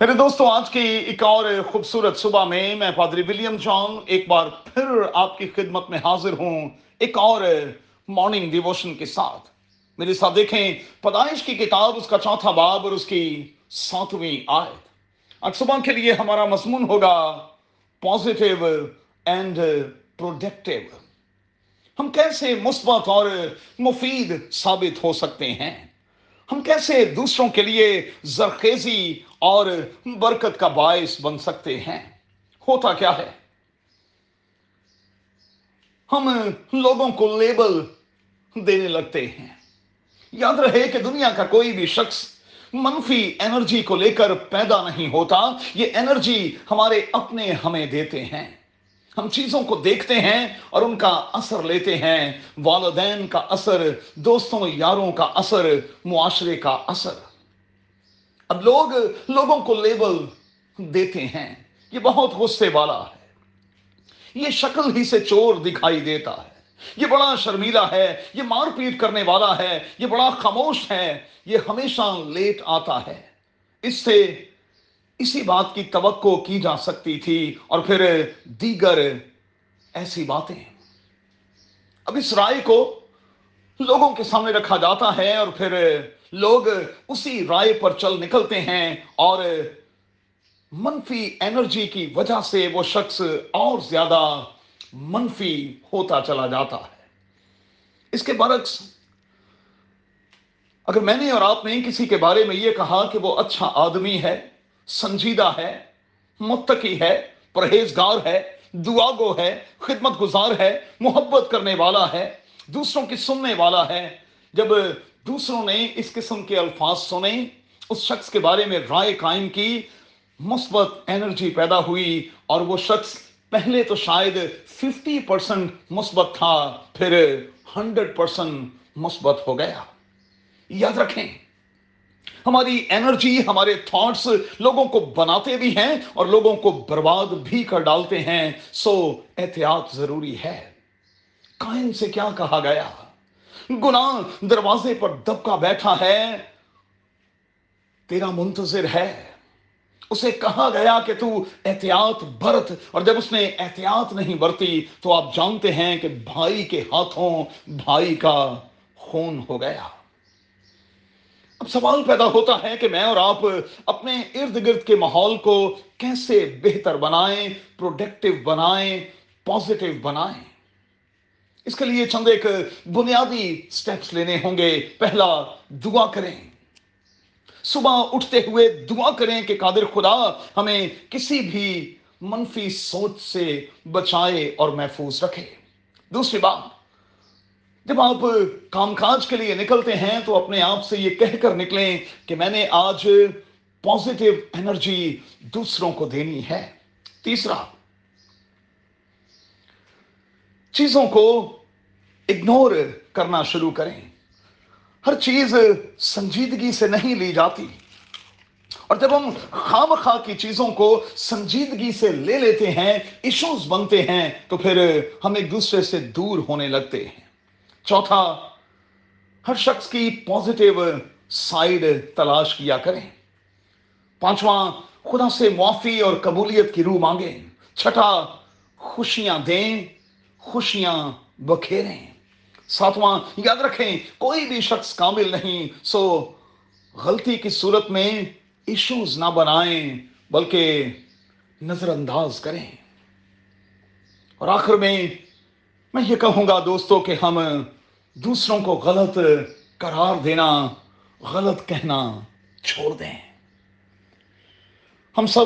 میرے دوستوں آج کی ایک اور خوبصورت صبح میں میں پادری ولیم جان ایک بار پھر آپ کی خدمت میں حاضر ہوں، ایک اور مارننگ ڈیووشن کے ساتھ۔ میرے ساتھ دیکھیں، پیدائش کی کتاب، اس کا چوتھا باب اور اس کی ساتویں آیت۔ آج صبح کے لیے ہمارا مضمون ہوگا پازیٹیو اینڈ پروڈکٹیو ہم کیسے مثبت اور مفید ثابت ہو سکتے ہیں؟ ہم کیسے دوسروں کے لیے زرخیزی اور برکت کا باعث بن سکتے ہیں؟ ہوتا کیا ہے؟ ہم لوگوں کو لیبل دینے لگتے ہیں۔ یاد رہے کہ دنیا کا کوئی بھی شخص منفی انرجی کو لے کر پیدا نہیں ہوتا، یہ انرجی ہمارے اپنے ہمیں دیتے ہیں۔ ہم چیزوں کو دیکھتے ہیں اور ان کا اثر لیتے ہیں۔ والدین کا اثر، دوستوں، یاروں کا اثر، معاشرے کا اثر۔ اب لوگ لوگوں کو لیبل دیتے ہیں۔ یہ بہت غصے والا ہے۔ یہ شکل ہی سے چور دکھائی دیتا ہے۔ یہ بڑا شرمیلا ہے۔ یہ مار پیٹ کرنے والا ہے۔ یہ بڑا خاموش ہے۔ یہ ہمیشہ لیٹ آتا ہے۔ اس سے اسی بات کی توقع کی جا سکتی تھی اور پھر دیگر ایسی باتیں۔ اب اس رائے کو لوگوں کے سامنے رکھا جاتا ہے اور پھر لوگ اسی رائے پر چل نکلتے ہیں اور منفی انرجی کی وجہ سے وہ شخص اور زیادہ منفی ہوتا چلا جاتا ہے۔ اس کے برعکس، اگر میں نے اور آپ نے کسی کے بارے میں یہ کہا کہ وہ اچھا آدمی ہے سنجیدہ ہے، متقی ہے، پرہیزگار ہے دعا گو ہے، خدمت گزار ہے، محبت کرنے والا ہے، دوسروں کی سننے والا ہے۔ جب دوسروں نے اس قسم کے الفاظ سنے، اس شخص کے بارے میں رائے قائم کی، مثبت انرجی پیدا ہوئی اور وہ شخص پہلے تو شاید ففٹی پرسنٹ مثبت تھا، پھر ہنڈریڈ پرسنٹ مثبت ہو گیا۔ یاد رکھیں ہماری انرجی ہمارے تھاٹس لوگوں کو بناتے بھی ہیں اور لوگوں کو برباد بھی کر ڈالتے ہیں۔ سو احتیاط ضروری ہے۔ کائن سے کیا کہا گیا؟ گناہ دروازے پر دبکا بیٹھا ہے۔ تیرا منتظر ہے۔ اسے کہا گیا کہ تو احتیاط برت، اور جب اس نے احتیاط نہیں برتی تو آپ جانتے ہیں کہ بھائی کے ہاتھوں بھائی کا خون ہو گیا۔ اب سوال پیدا ہوتا ہے کہ میں اور آپ اپنے ارد گرد کے ماحول کو کیسے بہتر بنائیں پروڈکٹیو بنائیں پازیٹیو بنائیں؟ اس کے لیے چند ایک بنیادی سٹیپس لینے ہوں گے۔ پہلا، دعا کریں۔ صبح اٹھتے ہوئے دعا کریں کہ قادر خدا، ہمیں کسی بھی منفی سوچ سے بچائے اور محفوظ رکھے۔ دوسری بات جب آپ کام کاج کے لیے نکلتے ہیں تو اپنے آپ سے یہ کہہ کر نکلیں کہ میں نے آج پازیٹیو انرجی دوسروں کو دینی ہے۔ تیسرا، چیزوں کو اگنور کرنا شروع کریں۔ ہر چیز سنجیدگی سے نہیں لی جاتی۔ اور جب ہم خام خواہ کی چیزوں کو سنجیدگی سے لے لیتے ہیں ایشوز بنتے ہیں، تو پھر ہم ایک دوسرے سے دور ہونے لگتے ہیں۔ چوتھا، ہر شخص کی پازیٹیو سائیڈ تلاش کیا کریں۔ پانچواں، خدا سے معافی اور قبولیت کی روح مانگیں۔ چھٹا، خوشیاں دیں، خوشیاں بکھیریں۔ ساتواں، یاد رکھیں، کوئی بھی شخص کامل نہیں، سو غلطی کی صورت میں ایشوز نہ بنائیں، بلکہ نظر انداز کریں۔ اور آخر میں میں یہ کہوں گا دوستوں کہ ہم دوسروں کو غلط قرار دینا، غلط کہنا چھوڑ دیں۔ ہم سب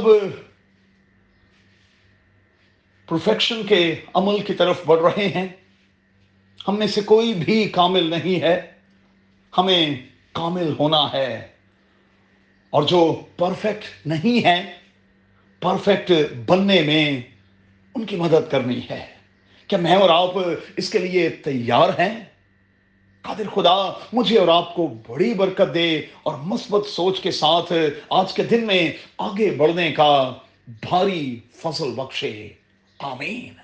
پرفیکشن کے عمل کی طرف بڑھ رہے ہیں۔ ہم میں سے کوئی بھی کامل نہیں ہے۔ ہمیں کامل ہونا ہے۔ اور جو پرفیکٹ نہیں ہے پرفیکٹ بننے میں ان کی مدد کرنی ہے۔ کیا میں اور آپ اس کے لیے تیار ہیں؟ قادر خدا، مجھے اور آپ کو بڑی برکت دے اور مثبت سوچ کے ساتھ آج کے دن میں آگے بڑھنے کا بھاری فصل بخشے۔ آمین۔